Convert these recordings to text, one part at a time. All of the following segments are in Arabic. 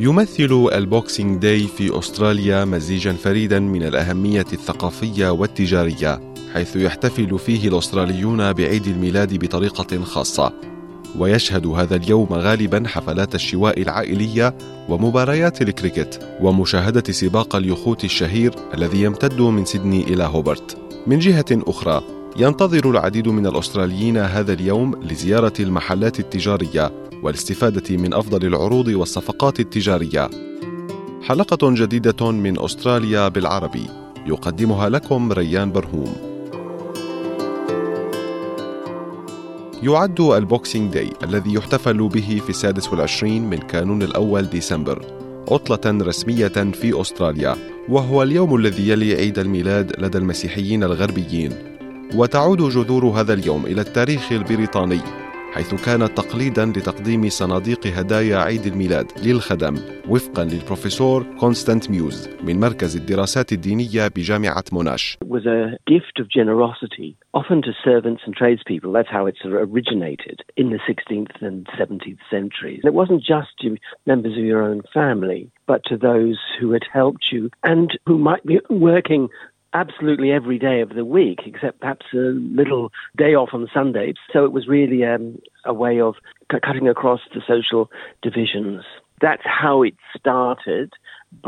يمثل ال Boxing Day في أستراليا مزيجا فريدا من الأهمية الثقافية والتجارية حيث يحتفل فيه الأستراليون بعيد الميلاد بطريقة خاصة. ويشهد هذا اليوم غالبا حفلات الشواء العائلية ومباريات الكريكت ومشاهدة سباق اليخوت الشهير الذي يمتد من سيدني إلى هوبرت. من جهة أخرى ينتظر العديد من الأستراليين هذا اليوم لزيارة المحلات التجارية والاستفادة من أفضل العروض والصفقات التجارية. حلقة جديدة من أستراليا بالعربي يقدمها لكم ريان برهوم. يعد ال Boxing Day الذي يحتفل به في السادس والعشرين من كانون الأول ديسمبر عطلة رسمية في أستراليا وهو اليوم الذي يلي عيد الميلاد لدى المسيحيين الغربيين وتعود جذور هذا اليوم إلى التاريخ البريطاني حيث كانت تقليدا لتقديم صناديق هدايا عيد الميلاد للخدم وفقا للبروفيسور كونستانت ميوز من مركز الدراسات الدينية بجامعة موناش. often to servants and tradespeople. That's how it originated in the 16th and 17th centuries. It wasn't just to members of your own family, but to those who had helped you and who might be working absolutely every day of the week, except perhaps a little day off on Sunday. So it was really um, a way of c- cutting across the social divisions. That's how it started,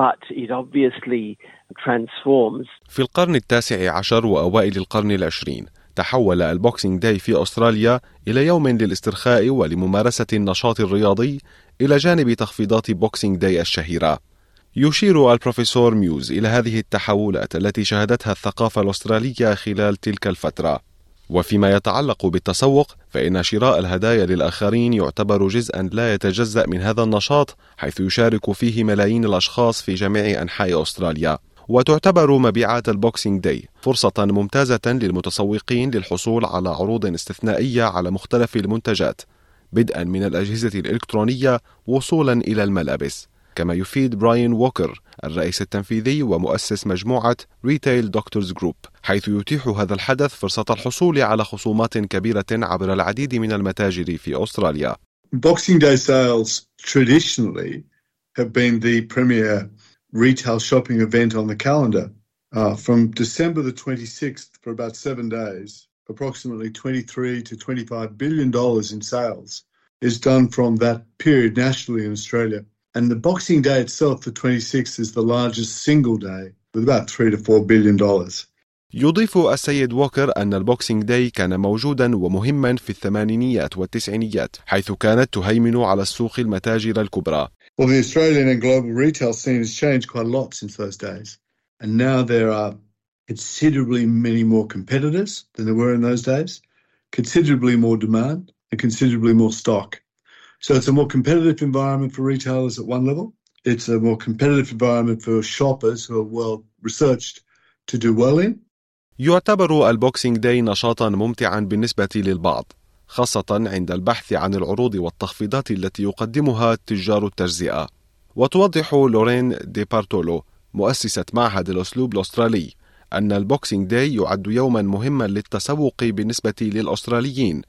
but it obviously transforms. في القرن التاسع عشر وأوائل القرن العشرين تحول البوكسينج داي في أستراليا إلى يوم للاسترخاء ولممارسة النشاط الرياضي إلى جانب تخفيضات بوكسينج داي الشهيرة يشير البروفيسور ميوز إلى هذه التحولات التي شهدتها الثقافة الأسترالية خلال تلك الفترة. وفيما يتعلق بالتسوق فإن شراء الهدايا للآخرين يعتبر جزءا لا يتجزأ من هذا النشاط حيث يشارك فيه ملايين الأشخاص في جميع أنحاء أستراليا. وتعتبر مبيعات ال Boxing Day فرصة ممتازة للمتسوقين للحصول على عروض استثنائية على مختلف المنتجات بدءا من الأجهزة الإلكترونية وصولا إلى الملابس. كما يفيد براين ووكر الرئيس التنفيذي ومؤسس مجموعة ريتيل دكتورز جروب حيث يتيح هذا الحدث فرصة الحصول على خصومات كبيرة عبر العديد من المتاجر في أستراليا Boxing Day sales traditionally have been the premier retail shopping event on the calendar. Uh, from December the 26th for about seven days, approximately 23 to 25 billion dollars in sales is done from that period nationally in Australia. And the Boxing Day itself, the 26th, is the largest single day with about three to four billion dollars. يضيف السيد ووكر أن البوكسينج داي كان موجودا ومهما في الثمانينيات والتسعينيات حيث كانت تهيمن على السوق المتاجر الكبرى Well, the Australian and global retail scene has changed quite a lot since those days. And now there are considerably many more competitors than there were in those days, considerably more demand, and considerably more stock. So it's a more competitive environment for retailers at one level. It's a more competitive environment for shoppers who are well researched to do well in. يعتبر ال Boxing Day نشاطا ممتعا بالنسبة للبعض خاصة عند البحث عن العروض والتخفيضات التي يقدمها تجار التجزئة وتوضح لورين دي بارتولو مؤسسة معهد الأسلوب الأسترالي أن ال Boxing Day يعد يوما مهما للتسوق بالنسبة للأستراليين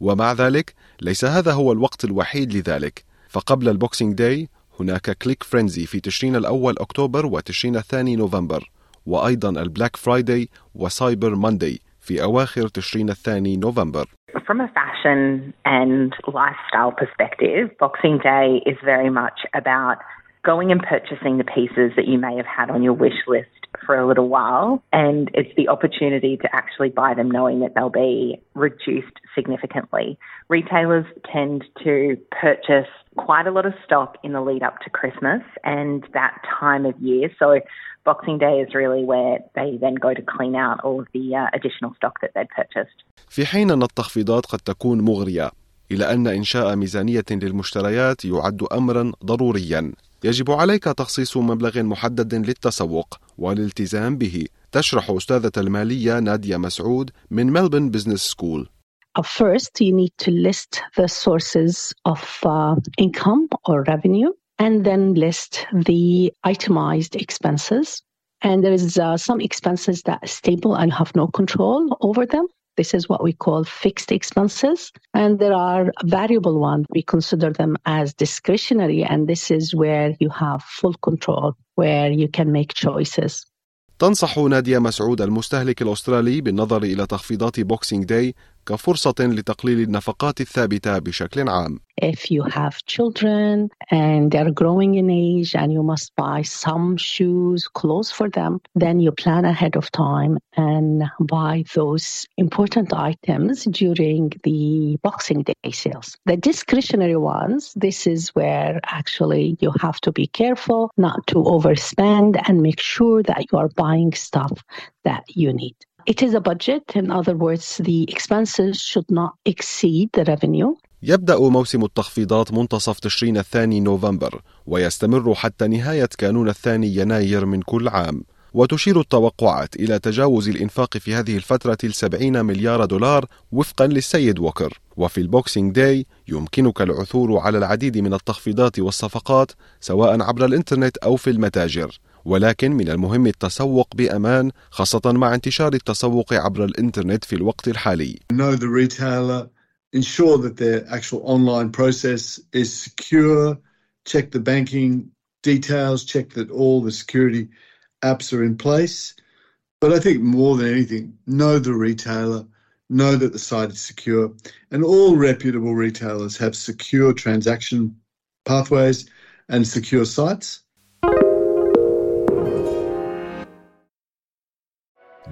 ومع ذلك ليس هذا هو الوقت الوحيد لذلك. فقبل ال Boxing Day هناك Click Frenzy في تشرين الأول أكتوبر وتشرين الثاني نوفمبر وأيضا ال Black Friday و Cyber Monday في أواخر تشرين الثاني نوفمبر. From a fashion and lifestyle perspective, Boxing Day is very much about going and purchasing the pieces that you may have had on your wish list for a little while. And it's the opportunity to actually buy them knowing that they'll be reduced significantly. Retailers tend to purchase quite a lot of stock in the lead up to Christmas and that time of year. So Boxing Day is really where they then go to clean out all of the uh, additional stock that they'd purchased. في حين أن التخفيضات قد تكون مغرية إلى أن إنشاء ميزانية للمشتريات يعد أمرا ضروريا يجب عليك تخصيص مبلغ محدد للتسوق والالتزام به تشرح أستاذة المالية نادية مسعود من Melbourne Business School First, you need to list the sources of uh, income or revenue and then list the itemized expenses. And there is uh, some expenses that are stable and have no control over them. This is what we call fixed expenses. And there are variable ones. We consider them as discretionary. And this is where you have full control, where you can make choices. تنصح نادية مسعود المستهلك الأسترالي بالنظر إلى تخفيضات بوكسينج داي كفرصة لتقليل النفقات الثابتة بشكل عام. If you have children and they're growing in age and you must buy some shoes, clothes for them, then you plan ahead of time and buy those important items during the Boxing Day sales. The discretionary ones, this is where actually you have to be careful not to overspend and make sure that you are buying stuff that you need. It is a budget. In other words, the expenses should not exceed the revenue. يبدأ موسم التخفيضات منتصف تشرين الثاني نوفمبر ويستمر حتى نهاية كانون الثاني يناير من كل عام وتشير التوقعات إلى تجاوز الإنفاق في هذه الفترة السبعين مليار دولار وفقا للسيد ووكر وفي ال Boxing Day يمكنك العثور على العديد من التخفيضات والصفقات سواء عبر الإنترنت أو في المتاجر ولكن من المهم التسوق بأمان خاصة مع انتشار التسوق عبر الإنترنت في الوقت الحالي. Know the retailer, ensure that their actual online process is secure, check the banking details, check that all the security apps are in place. But I think more than anything, know the retailer, know that the site is secure, and all reputable retailers have secure transaction pathways and secure sites.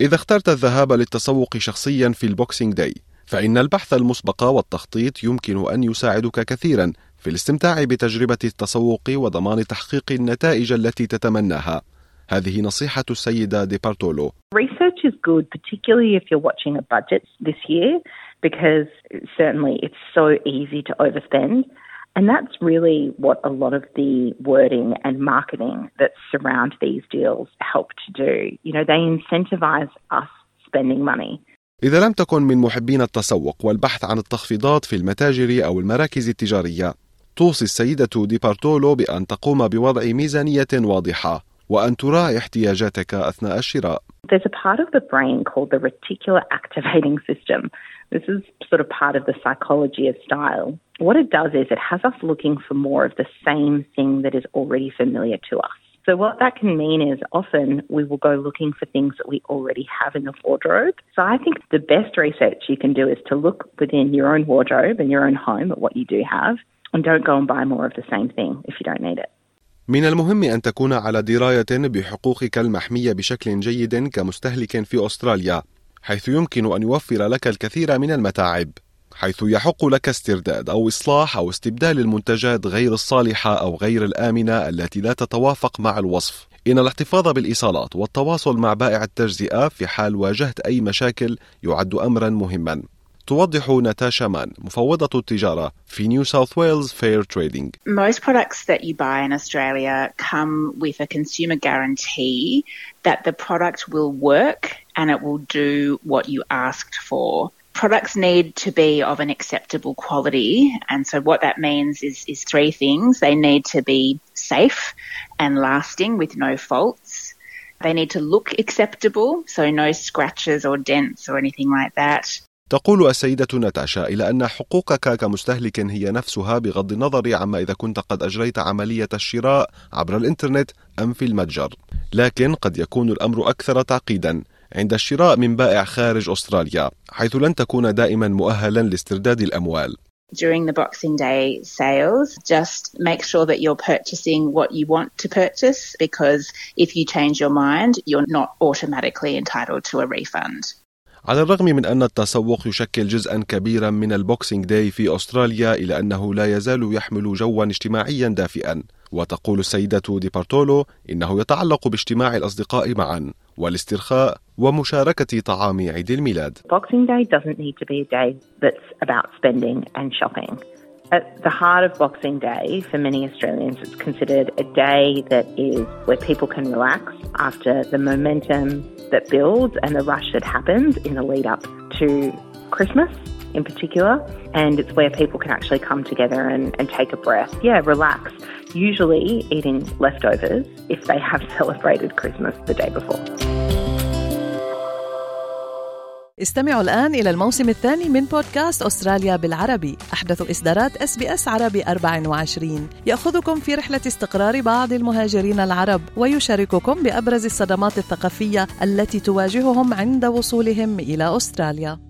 إذا اخترت الذهاب للتسوق شخصيا في ال Boxing Day فإن البحث المسبق والتخطيط يمكن أن يساعدك كثيرا في الاستمتاع بتجربة التسوق وضمان تحقيق النتائج التي تتمناها هذه نصيحة السيدة دي بارتولو Research is good, particularly if you're watching a budget this year, because certainly it's so easy to overspend. And that's really what a lot of the wording and marketing that surround these deals help to do. You know, they incentivize us spending money. إذا لم تكن من محبين التسوق والبحث عن التخفيضات في المتاجر أو المراكز التجارية توصي السيدة دي بارتولو بأن تقوم بوضع ميزانية واضحة وأن تراعي احتياجاتك أثناء الشراء. There's a part of the brain called the reticular activating system. This is sort of part of the psychology of style. What it does is it has us looking for more of the same thing that is already familiar to us. So what that can mean is often we will go looking for things that we already have in the wardrobe. So I think the best research you can do is to look within your own wardrobe and your own home at what you do have and don't go and buy more of the same thing if you don't need it. من المهم أن تكون على دراية بحقوقك المحمية بشكل جيد كمستهلك في أستراليا حيث يمكن أن يوفر لك الكثير من المتاعب حيث يحق لك استرداد أو إصلاح أو استبدال المنتجات غير الصالحة أو غير الآمنة التي لا تتوافق مع الوصف. إن الاحتفاظ بالإيصالات والتواصل مع بائع التجزئة في حال واجهت أي مشاكل يعد أمرا مهما. توضح ناتاشا مان مفوضة التجارة في نيو ساوث ويلز Fair Trading Most products that you buy in Australia come with a consumer guarantee that the product will work and it will do what you asked for. Products need to be of an acceptable quality. And so what that means is, is three things. They need to be safe and lasting with no faults. They need to look acceptable, so no scratches or dents or anything like that. تقول السيدة ناتاشا إلى أن حقوقك كمستهلك هي نفسها بغض النظر عما إذا كنت قد أجريت عملية الشراء عبر الإنترنت أم في المتجر لكن قد يكون الأمر أكثر تعقيدا عند الشراء من بائع خارج أستراليا حيث لن تكون دائما مؤهلا لاسترداد الأموال. During the Boxing Day sales, just make sure that you're purchasing what you want to purchase because if you change your mind, you're not automatically entitled to a refund. على الرغم من أن التسوق يشكل جزءا كبيرا من ال Boxing Day في أستراليا إلا أنه لا يزال يحمل جوا اجتماعيا دافئا. وتقول السيدة دي بارتولو إنه يتعلق باجتماع الأصدقاء معا. والاسترخاء ومشاركة طعام عيد الميلاد. Boxing Day doesn't need to be a day that's about spending and shopping. At the heart of Boxing Day, for many Australians, it's considered a day that is where people can relax after the momentum that builds and the rush that happens in the lead up to Christmas in particular. And it's where people can actually come together and, and take a breath. Yeah, relax. Usually eating leftovers if they have celebrated Christmas the day before. استمعوا الآن إلى الموسم الثاني من بودكاست أستراليا بالعربي أحدث إصدارات أس بي أس عربي 24 يأخذكم في رحلة استقرار بعض المهاجرين العرب ويشارككم بأبرز الصدمات الثقافية التي تواجههم عند وصولهم إلى أستراليا